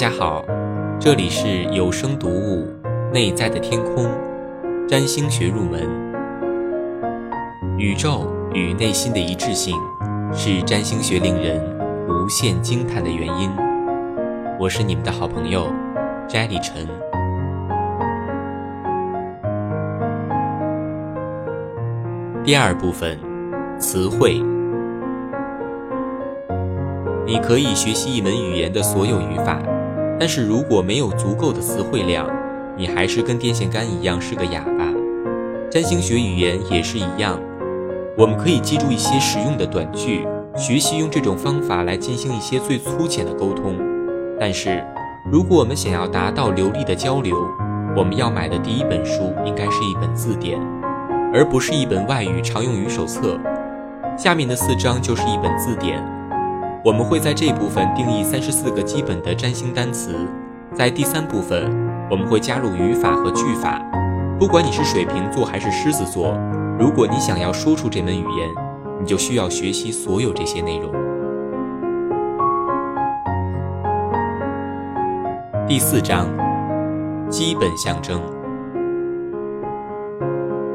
家好，这里是有声读物《内在的天空》，占星学入门。宇宙与内心的一致性，是占星学令人无限惊叹的原因。我是你们的好朋友摘里晨。第二部分，词汇。你可以学习一门语言的所有语法。但是如果没有足够的词汇量，你还是跟电线杆一样是个哑巴。占星学语言也是一样，我们可以记住一些实用的短句，学习用这种方法来进行一些最粗浅的沟通。但是，如果我们想要达到流利的交流，我们要买的第一本书应该是一本字典，而不是一本外语常用语手册。下面的四章就是一本字典。我们会在这部分定义三十四个基本的占星单词，在第三部分我们会加入语法和句法。不管你是水瓶座还是狮子座，如果你想要说出这门语言，你就需要学习所有这些内容。第四章，基本象征。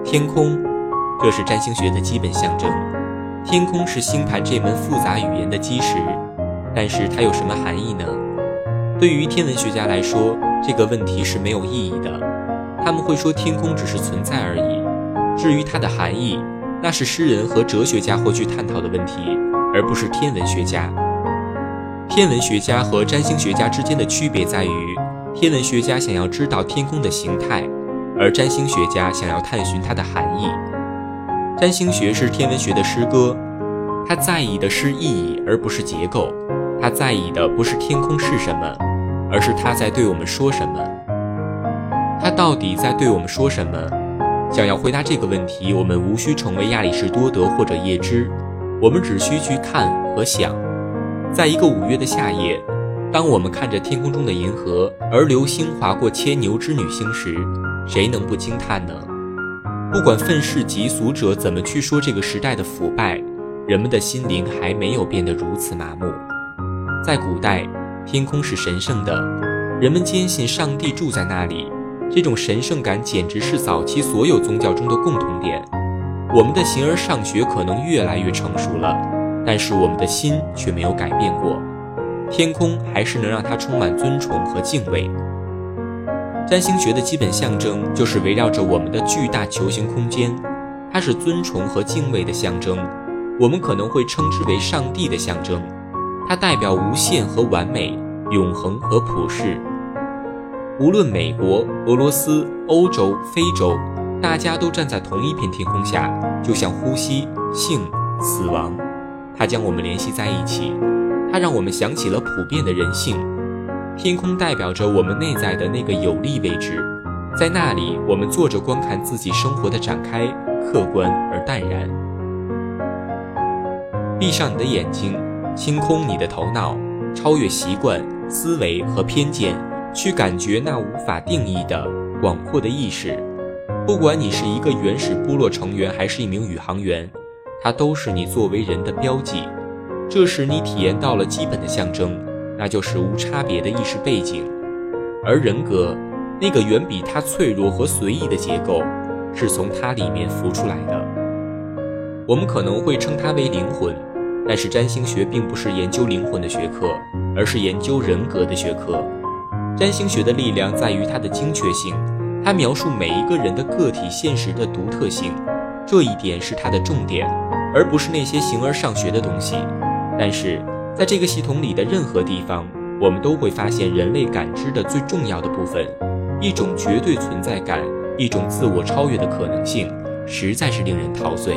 天空，这是占星学的基本象征。天空是星盘这门复杂语言的基石，但是它有什么含义呢？对于天文学家来说，这个问题是没有意义的。他们会说天空只是存在而已。至于它的含义，那是诗人和哲学家会去探讨的问题，而不是天文学家。天文学家和占星学家之间的区别在于，天文学家想要知道天空的形态，而占星学家想要探寻它的含义。占星学是天文学的诗歌，它在意的是意义，而不是结构；它在意的不是天空是什么，而是它在对我们说什么。它到底在对我们说什么？想要回答这个问题，我们无需成为亚里士多德或者叶芝，我们只需去看和想。在一个五月的夏夜，当我们看着天空中的银河，而流星划过牵牛织女星时，谁能不惊叹呢？不管愤世嫉俗者怎么去说这个时代的腐败，人们的心灵还没有变得如此麻木。在古代，天空是神圣的，人们坚信上帝住在那里。这种神圣感简直是早期所有宗教中的共同点。我们的形而上学可能越来越成熟了，但是我们的心却没有改变过。天空还是能让它充满尊崇和敬畏。占星学的基本象征就是围绕着我们的巨大球形空间，它是尊崇和敬畏的象征，我们可能会称之为上帝的象征。它代表无限和完美、永恒和普世。无论美国、俄罗斯、欧洲、非洲，大家都站在同一片天空下，就像呼吸、性、死亡。它将我们联系在一起，它让我们想起了普遍的人性。天空代表着我们内在的那个有利位置，在那里，我们坐着观看自己生活的展开，客观而淡然。闭上你的眼睛，清空你的头脑，超越习惯、思维和偏见，去感觉那无法定义的广阔的意识。不管你是一个原始部落成员，还是一名宇航员，它都是你作为人的标记。这时，你体验到了基本的象征。那就是无差别的意识背景，而人格，那个远比它脆弱和随意的结构，是从它里面浮出来的。我们可能会称它为灵魂，但是占星学并不是研究灵魂的学科，而是研究人格的学科。占星学的力量在于它的精确性，它描述每一个人的个体现实的独特性，这一点是它的重点，而不是那些形而上学的东西。但是。在这个系统里的任何地方，我们都会发现人类感知的最重要的部分，一种绝对存在感，一种自我超越的可能性，实在是令人陶醉。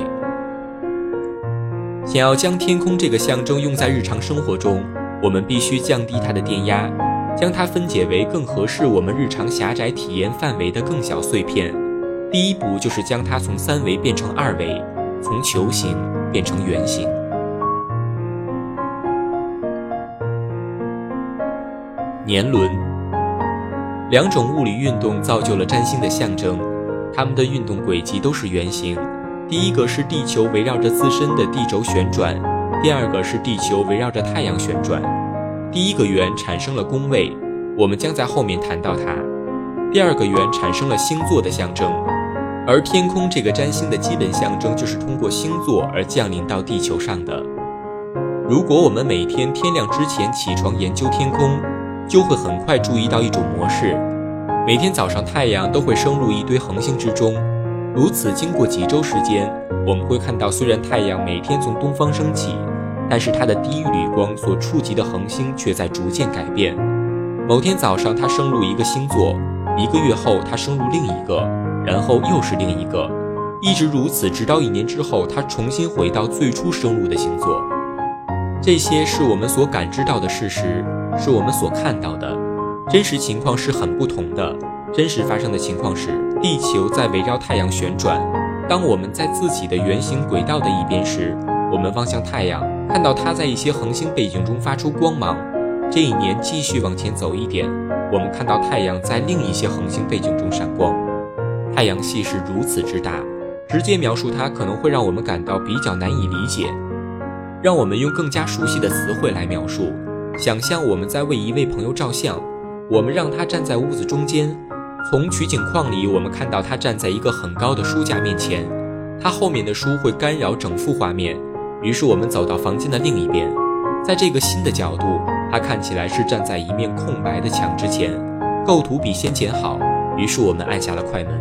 想要将天空这个象征用在日常生活中，我们必须降低它的电压，将它分解为更合适我们日常狭窄体验范围的更小碎片。第一步就是将它从三维变成二维，从球形变成圆形。年轮，两种物理运动造就了占星的象征，它们的运动轨迹都是圆形。第一个是地球围绕着自身的地轴旋转，第二个是地球围绕着太阳旋转。第一个圆产生了宫位，我们将在后面谈到它。第二个圆产生了星座的象征，而天空这个占星的基本象征就是通过星座而降临到地球上的。如果我们每天天亮之前起床研究天空，就会很快注意到一种模式：每天早上太阳都会升入一堆恒星之中。如此，经过几周时间，我们会看到，虽然太阳每天从东方升起，但是它的第一缕光所触及的恒星却在逐渐改变。某天早上，它升入一个星座；一个月后，它升入另一个，然后又是另一个，一直如此，直到一年之后，它重新回到最初升入的星座。这些是我们所感知到的事实，是我们所看到的。真实情况是很不同的。真实发生的情况是，地球在围绕太阳旋转。当我们在自己的圆形轨道的一边时，我们望向太阳，看到它在一些恒星背景中发出光芒。这一年继续往前走一点，我们看到太阳在另一些恒星背景中闪光。太阳系是如此之大，直接描述它可能会让我们感到比较难以理解。让我们用更加熟悉的词汇来描述：想象我们在为一位朋友照相，我们让他站在屋子中间，从取景框里我们看到他站在一个很高的书架面前，他后面的书会干扰整幅画面。于是我们走到房间的另一边，在这个新的角度。他看起来是站在一面空白的墙之前，构图比先前好。于是我们按下了快门。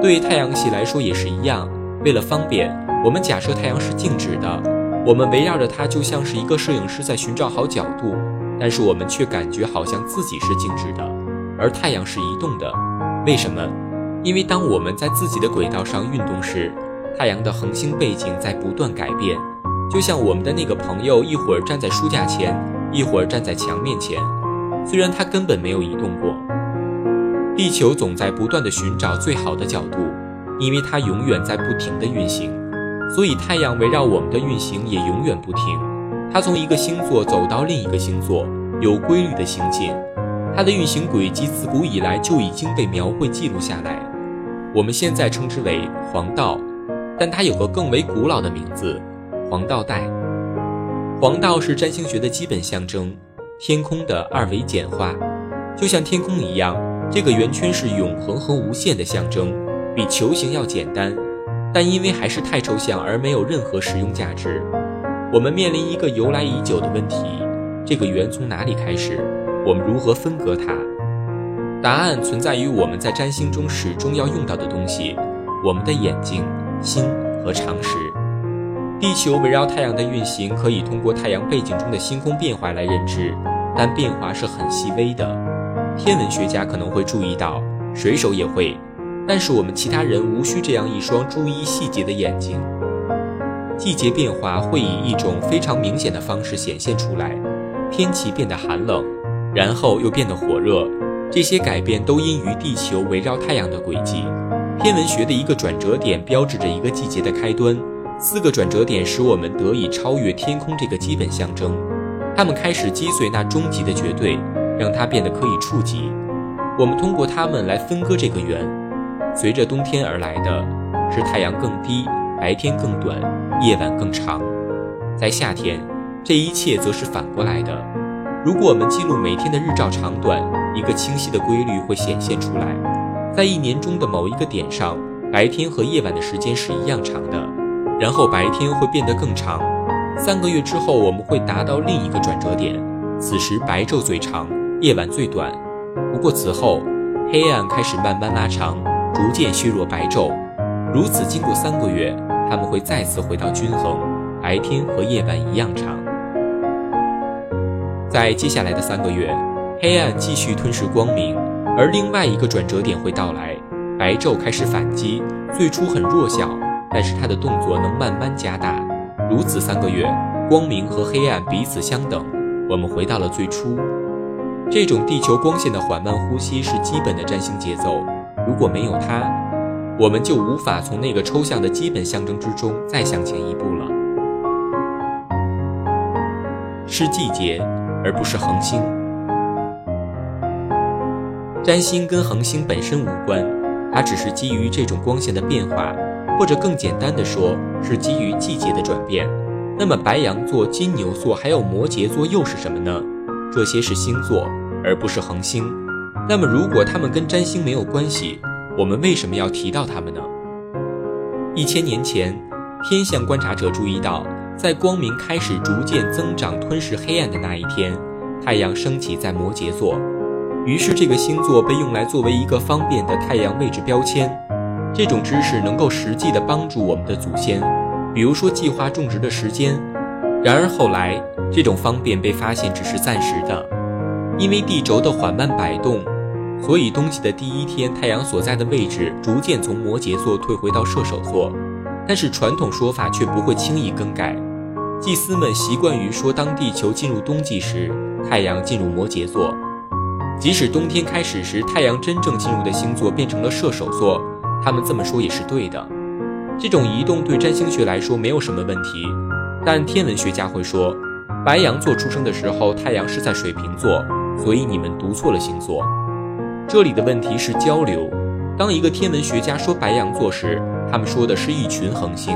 对于太阳系来说也是一样。为了方便，我们假设太阳是静止的，我们围绕着它就像是一个摄影师在寻找好角度，但是我们却感觉好像自己是静止的，而太阳是移动的。为什么？因为当我们在自己的轨道上运动时，太阳的恒星背景在不断改变，就像我们的那个朋友一会儿站在书架前。一会儿站在墙面前，虽然它根本没有移动过。地球总在不断的寻找最好的角度，因为它永远在不停的运行，所以太阳围绕我们的运行也永远不停。它从一个星座走到另一个星座，有规律的行进。它的运行轨迹自古以来就已经被描绘记录下来，我们现在称之为黄道，但它有个更为古老的名字——黄道带。黄道是占星学的基本象征，天空的二维简化，就像天空一样，这个圆圈是永恒和无限的象征，比球形要简单，但因为还是太抽象而没有任何实用价值。我们面临一个由来已久的问题：这个圆从哪里开始？我们如何分割它？答案存在于我们在占星中始终要用到的东西——我们的眼睛、心和常识。地球围绕太阳的运行可以通过太阳背景中的星空变化来认知，但变化是很细微的。天文学家可能会注意到，水手也会，但是我们其他人无需这样一双注意细节的眼睛。季节变化会以一种非常明显的方式显现出来，天气变得寒冷，然后又变得火热，这些改变都因于地球围绕太阳的轨迹。天文学的一个转折点标志着一个季节的开端。四个转折点使我们得以超越天空这个基本象征，它们开始击碎那终极的绝对，让它变得可以触及。我们通过它们来分割这个圆。随着冬天而来的是太阳更低，白天更短，夜晚更长。在夏天，这一切则是反过来的。如果我们记录每天的日照长短，一个清晰的规律会显现出来。在一年中的某一个点上，白天和夜晚的时间是一样长的。然后白天会变得更长，三个月之后我们会达到另一个转折点，此时白昼最长，夜晚最短。不过此后，黑暗开始慢慢拉长，逐渐削弱白昼。如此经过三个月，他们会再次回到均衡，白天和夜晚一样长。在接下来的三个月，黑暗继续吞噬光明，而另外一个转折点会到来，白昼开始反击，最初很弱小。但是它的动作能慢慢加大，如此三个月，光明和黑暗彼此相等，我们回到了最初。这种地球光线的缓慢呼吸是基本的占星节奏，如果没有它，我们就无法从那个抽象的基本象征之中再向前一步了。是季节，而不是恒星。占星跟恒星本身无关，它只是基于这种光线的变化。或者更简单的说，是基于季节的转变。那么白羊座、金牛座还有摩羯座又是什么呢？这些是星座，而不是恒星。那么，如果它们跟占星没有关系，我们为什么要提到它们呢？一千年前，天象观察者注意到，在光明开始逐渐增长、吞噬黑暗的那一天，太阳升起在摩羯座。于是，这个星座被用来作为一个方便的太阳位置标签。这种知识能够实际地帮助我们的祖先，比如说计划种植的时间。然而后来，这种方便被发现只是暂时的，因为地轴的缓慢摆动，所以冬季的第一天，太阳所在的位置逐渐从摩羯座退回到射手座。但是传统说法却不会轻易更改，祭司们习惯于说，当地球进入冬季时，太阳进入摩羯座。即使冬天开始时，太阳真正进入的星座变成了射手座，他们这么说也是对的。这种移动对占星学来说没有什么问题，但天文学家会说，白羊座出生的时候，太阳是在水瓶座，所以你们读错了星座。这里的问题是交流。当一个天文学家说白羊座时，他们说的是一群恒星，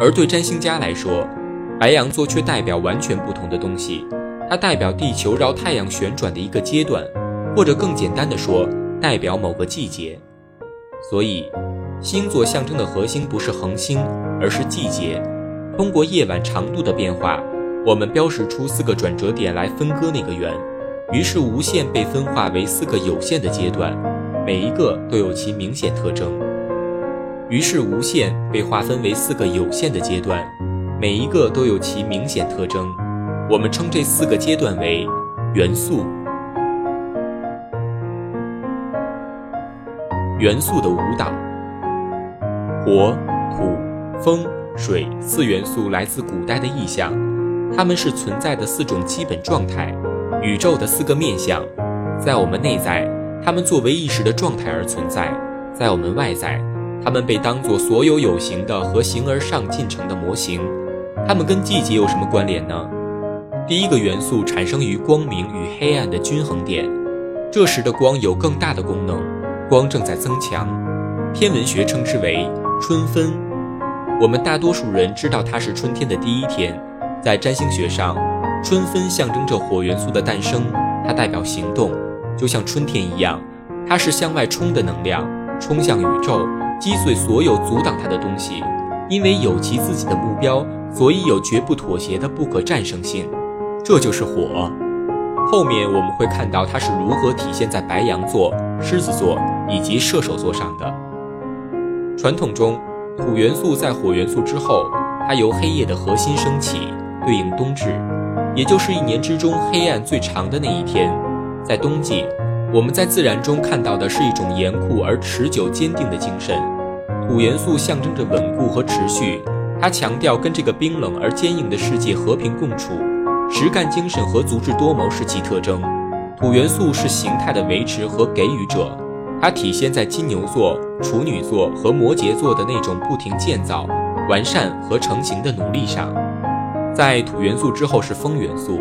而对占星家来说，白羊座却代表完全不同的东西，它代表地球绕太阳旋转的一个阶段。或者更简单的说，代表某个季节。所以，星座象征的核心不是恒星，而是季节。通过夜晚长度的变化，我们标识出四个转折点来分割那个圆。于是，无限被分化为四个有限的阶段，每一个都有其明显特征。于是，无限被划分为四个有限的阶段，每一个都有其明显特征。我们称这四个阶段为元素。元素的舞蹈，火、土、风、水四元素来自古代的意象，它们是存在的四种基本状态，宇宙的四个面相。在我们内在，它们作为意识的状态而存在；在我们外在，它们被当作所有有形的和形而上进程的模型。它们跟季节有什么关联呢？第一个元素产生于光明与黑暗的均衡点，这时的光有更大的功能。光正在增强，天文学称之为春分。我们大多数人知道它是春天的第一天。在占星学上，春分象征着火元素的诞生，它代表行动，就像春天一样，它是向外冲的能量，冲向宇宙，击碎所有阻挡它的东西。因为有其自己的目标，所以有绝不妥协的不可战胜性。这就是火。后面我们会看到它是如何体现在白羊座、狮子座以及射手座上的。传统中，土元素在火元素之后，它由黑夜的核心升起，对应冬至，也就是一年之中黑暗最长的那一天。在冬季，我们在自然中看到的是一种严酷而持久、坚定的精神。土元素象征着稳固和持续，它强调跟这个冰冷而坚硬的世界和平共处。实干精神和足智多谋是其特征。土元素是形态的维持和给予者，它体现在金牛座、处女座和摩羯座的那种不停建造、完善和成型的努力上。在土元素之后是风元素，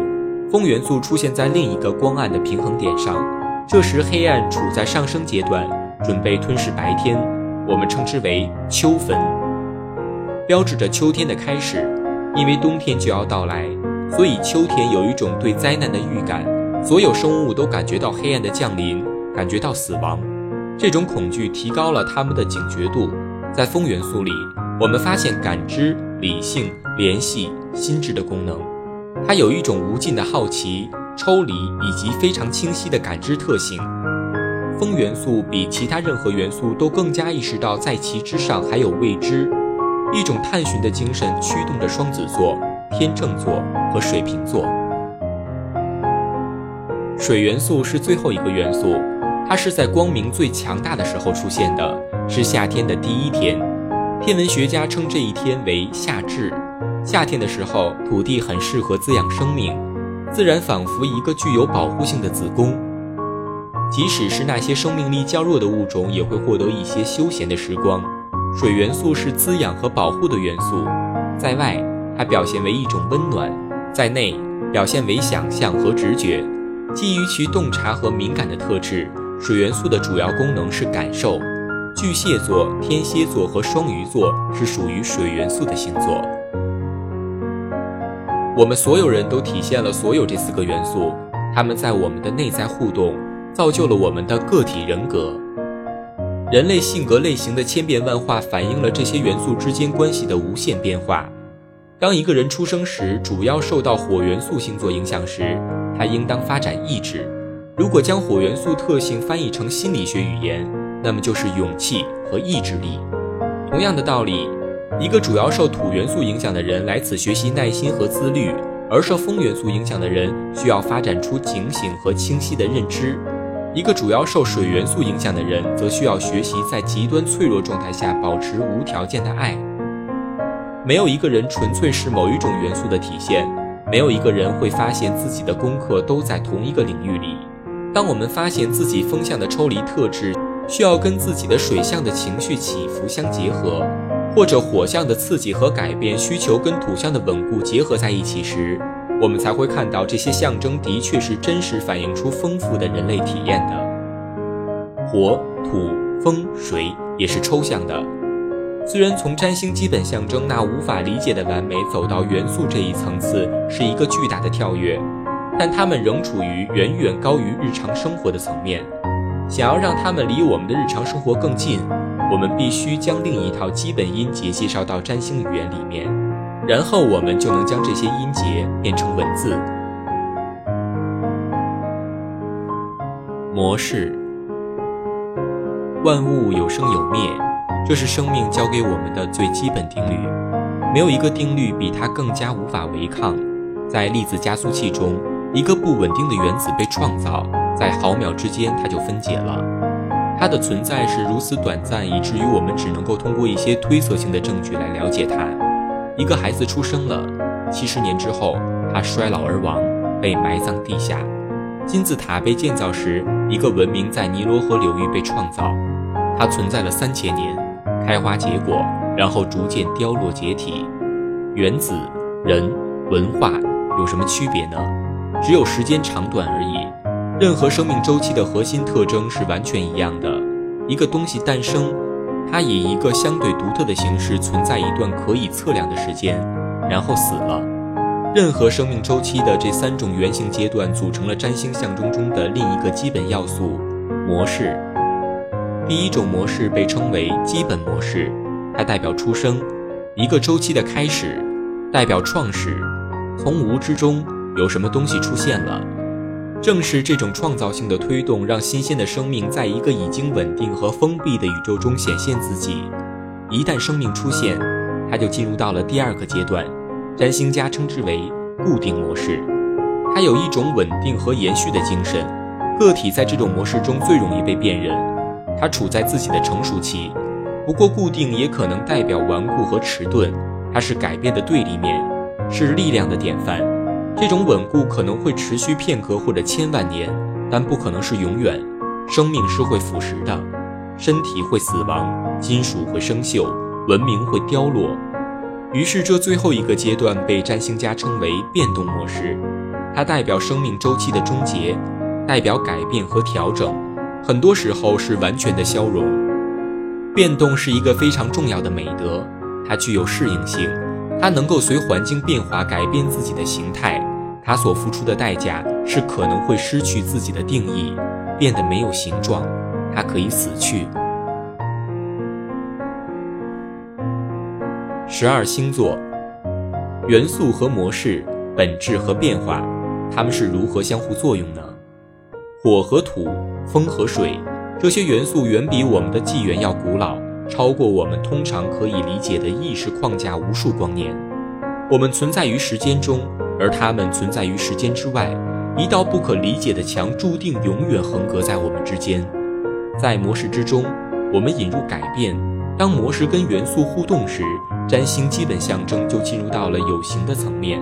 风元素出现在另一个光暗的平衡点上，这时黑暗处在上升阶段，准备吞噬白天，我们称之为秋分，标志着秋天的开始，因为冬天就要到来。所以秋天有一种对灾难的预感，所有生物都感觉到黑暗的降临，感觉到死亡。这种恐惧提高了他们的警觉度。在风元素里，我们发现感知、理性、联系、心智的功能。它有一种无尽的好奇、抽离以及非常清晰的感知特性。风元素比其他任何元素都更加意识到在其之上还有未知，一种探寻的精神驱动着双子座。天秤座和水瓶座，水元素是最后一个元素，它是在光明最强大的时候出现的，是夏天的第一天。天文学家称这一天为夏至。夏天的时候，土地很适合滋养生命，自然仿佛一个具有保护性的子宫。即使是那些生命力较弱的物种，也会获得一些休闲的时光。水元素是滋养和保护的元素，在外。它表现为一种温暖，在内表现为想象和直觉。基于其洞察和敏感的特质，水元素的主要功能是感受。巨蟹座、天蝎座和双鱼座是属于水元素的星座。我们所有人都体现了所有这四个元素，它们在我们的内在互动，造就了我们的个体人格。人类性格类型的千变万化，反映了这些元素之间关系的无限变化。当一个人出生时，主要受到火元素星座影响时，他应当发展意志。如果将火元素特性翻译成心理学语言，那么就是勇气和意志力。同样的道理，一个主要受土元素影响的人，来此学习耐心和自律。而受风元素影响的人需要发展出警醒和清晰的认知，一个主要受水元素影响的人则需要学习在极端脆弱状态下保持无条件的爱。没有一个人纯粹是某一种元素的体现，没有一个人会发现自己的功课都在同一个领域里。当我们发现自己风向的抽离特质需要跟自己的水象的情绪起伏相结合。或者火象的刺激和改变需求跟土象的稳固结合在一起时，我们才会看到这些象征的确是真实反映出丰富的人类体验的。火、土、风、水也是抽象的，虽然从占星基本象征那无法理解的完美走到元素这一层次是一个巨大的跳跃，但它们仍处于远远高于日常生活的层面。想要让它们离我们的日常生活更近。我们必须将另一套基本音节介绍到占星语言里面，然后我们就能将这些音节变成文字。模式，万物有生有灭，这是生命教给我们的最基本定律。没有一个定律比它更加无法违抗。在粒子加速器中，一个不稳定的原子被创造，在毫秒之间它就分解了。它的存在是如此短暂，以至于我们只能够通过一些推测性的证据来了解它。一个孩子出生了，七十年之后，他衰老而亡，被埋葬地下。金字塔被建造时，一个文明在尼罗河流域被创造，它存在了三千年，开花结果，然后逐渐凋落解体。原子、人、文化有什么区别呢？只有时间长短而已。任何生命周期的核心特征是完全一样的。一个东西诞生，它以一个相对独特的形式存在一段可以测量的时间，然后死了。任何生命周期的这三种原型阶段组成了占星象征中的另一个基本要素——模式。第一种模式被称为基本模式，它代表出生，一个周期的开始，代表创始，从无之中有什么东西出现了。正是这种创造性的推动，让新鲜的生命在一个已经稳定和封闭的宇宙中显现自己。一旦生命出现，它就进入到了第二个阶段，占星家称之为固定模式。它有一种稳定和延续的精神，个体在这种模式中最容易被辨认。它处在自己的成熟期，不过固定也可能代表顽固和迟钝。它是改变的对立面，是力量的典范。这种稳固可能会持续片刻或者千万年，但不可能是永远。生命是会腐蚀的，身体会死亡，金属会生锈，文明会凋落。于是，这最后一个阶段被占星家称为变动模式，它代表生命周期的终结，代表改变和调整，很多时候是完全的消融。变动是一个非常重要的美德，它具有适应性。它能够随环境变化改变自己的形态，它所付出的代价是可能会失去自己的定义，变得没有形状，它可以死去。十二星座元素和模式、本质和变化，它们是如何相互作用呢？火和土、风和水这些元素远比我们的纪元要古老。超过我们通常可以理解的意识框架无数光年，我们存在于时间中，而他们存在于时间之外。一道不可理解的墙注定永远横隔在我们之间。在模式之中，我们引入改变。当模式跟元素互动时，占星基本象征就进入到了有形的层面，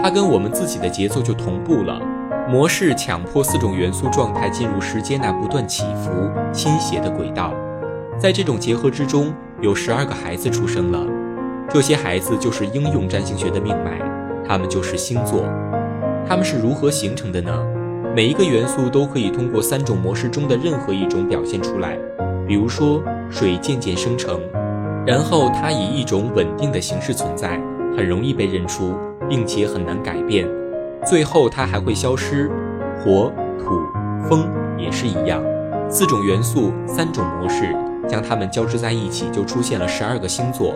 它跟我们自己的节奏就同步了。模式强迫四种元素状态进入时间那不断起伏、倾斜的轨道。在这种结合之中，有十二个孩子出生了。这些孩子就是应用占星学的命脉，他们就是星座。他们是如何形成的呢？每一个元素都可以通过三种模式中的任何一种表现出来。比如说，水渐渐生成，然后它以一种稳定的形式存在，很容易被认出，并且很难改变。最后它还会消失。火、土、风也是一样，四种元素，三种模式，将它们交织在一起，就出现了十二个星座。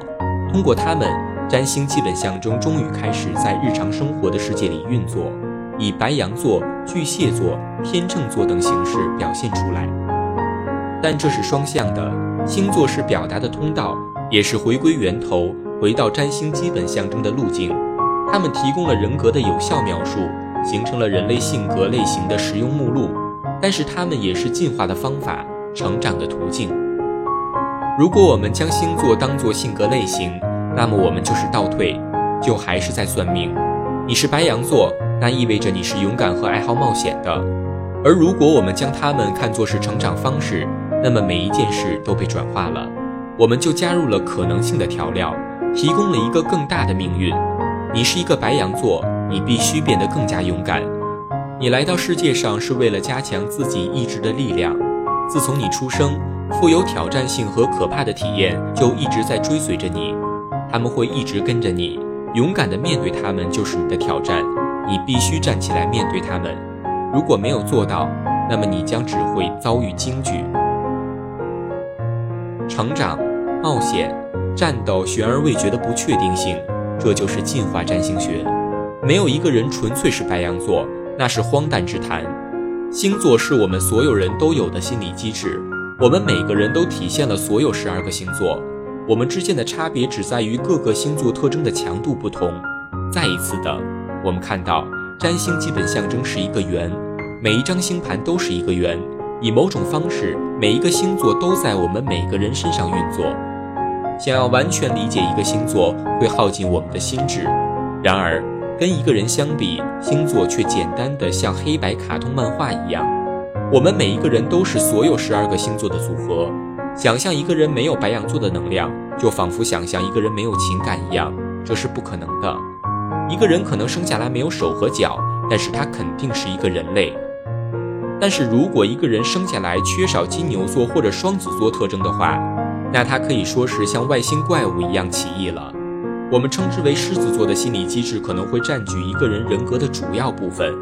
通过它们，占星基本象征终于开始在日常生活的世界里运作，以白羊座、巨蟹座、天秤座等形式表现出来。但这是双向的，星座是表达的通道，也是回归源头、回到占星基本象征的路径。它们提供了人格的有效描述，形成了人类性格类型的实用目录。但是它们也是进化的方法，成长的途径。如果我们将星座当作性格类型，那么我们就是倒退，就还是在算命。你是白羊座，那意味着你是勇敢和爱好冒险的。而如果我们将它们看作是成长方式，那么每一件事都被转化了，我们就加入了可能性的调料，提供了一个更大的命运。你是一个白羊座，你必须变得更加勇敢。你来到世界上是为了加强自己意志的力量。自从你出生，富有挑战性和可怕的体验就一直在追随着你，他们会一直跟着你。勇敢地面对他们就是你的挑战，你必须站起来面对他们。如果没有做到，那么你将只会遭遇惊惧。成长、冒险、战斗、悬而未决的不确定性。这就是进化占星学，没有一个人纯粹是白羊座，那是荒诞之谈。星座是我们所有人都有的心理机制，我们每个人都体现了所有十二个星座，我们之间的差别只在于各个星座特征的强度不同。再一次的，我们看到占星基本象征是一个圆，每一张星盘都是一个圆，以某种方式，每一个星座都在我们每个人身上运作。想要完全理解一个星座，会耗尽我们的心智。然而，跟一个人相比，星座却简单的像黑白卡通漫画一样。我们每一个人都是所有十二个星座的组合。想象一个人没有白羊座的能量，就仿佛想象一个人没有情感一样，这是不可能的。一个人可能生下来没有手和脚，但是他肯定是一个人类。但是如果一个人生下来缺少金牛座或者双子座特征的话，那他可以说是像外星怪物一样奇异了。我们称之为狮子座的心理机制可能会占据一个人人格的主要部分，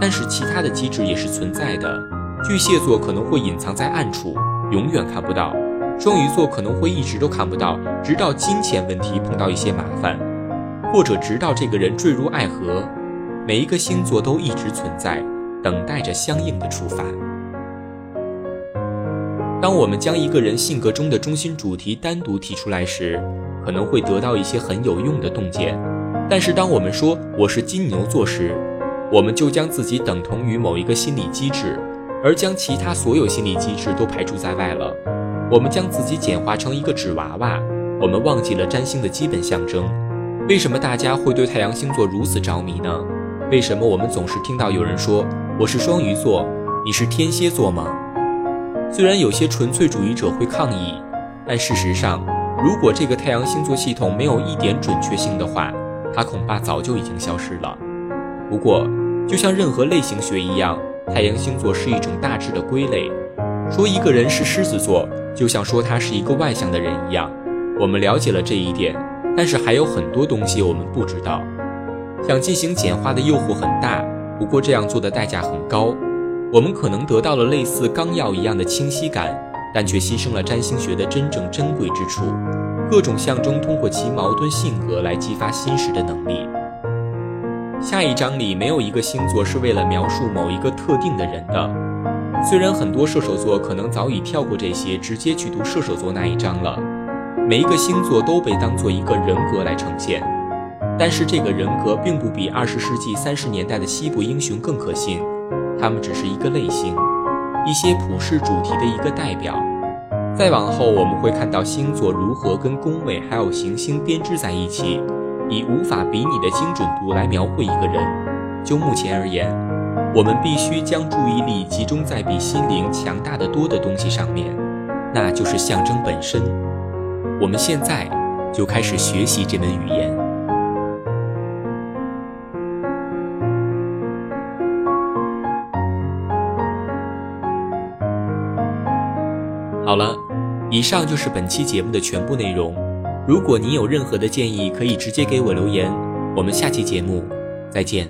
但是其他的机制也是存在的。巨蟹座可能会隐藏在暗处，永远看不到；双鱼座可能会一直都看不到，直到金钱问题碰到一些麻烦，或者直到这个人坠入爱河。每一个星座都一直存在，等待着相应的触发。当我们将一个人性格中的中心主题单独提出来时，可能会得到一些很有用的洞见。但是，当我们说我是金牛座时，我们就将自己等同于某一个心理机制，而将其他所有心理机制都排除在外了。我们将自己简化成一个纸娃娃，我们忘记了占星的基本象征。为什么大家会对太阳星座如此着迷呢？为什么我们总是听到有人说我是双鱼座，你是天蝎座吗？虽然有些纯粹主义者会抗议，但事实上，如果这个太阳星座系统没有一点准确性的话，它恐怕早就已经消失了。不过，就像任何类型学一样，太阳星座是一种大致的归类。说一个人是狮子座，就像说他是一个外向的人一样。我们了解了这一点，但是还有很多东西我们不知道。想进行简化的诱惑很大，不过这样做的代价很高。我们可能得到了类似纲要一样的清晰感，但却牺牲了占星学的真正珍贵之处——各种象征通过其矛盾性格来激发心识的能力。下一章里没有一个星座是为了描述某一个特定的人的。虽然很多射手座可能早已跳过这些，直接去读射手座那一章了。每一个星座都被当做一个人格来呈现，但是这个人格并不比二十世纪三十年代的西部英雄更可信。他们只是一个类型，一些普世主题的一个代表。再往后，我们会看到星座如何跟宫位还有行星编织在一起，以无法比拟的精准度来描绘一个人。就目前而言，我们必须将注意力集中在比心灵强大的多的东西上面，那就是象征本身。我们现在就开始学习这门语言。好了，以上就是本期节目的全部内容。如果您有任何的建议，可以直接给我留言。我们下期节目再见。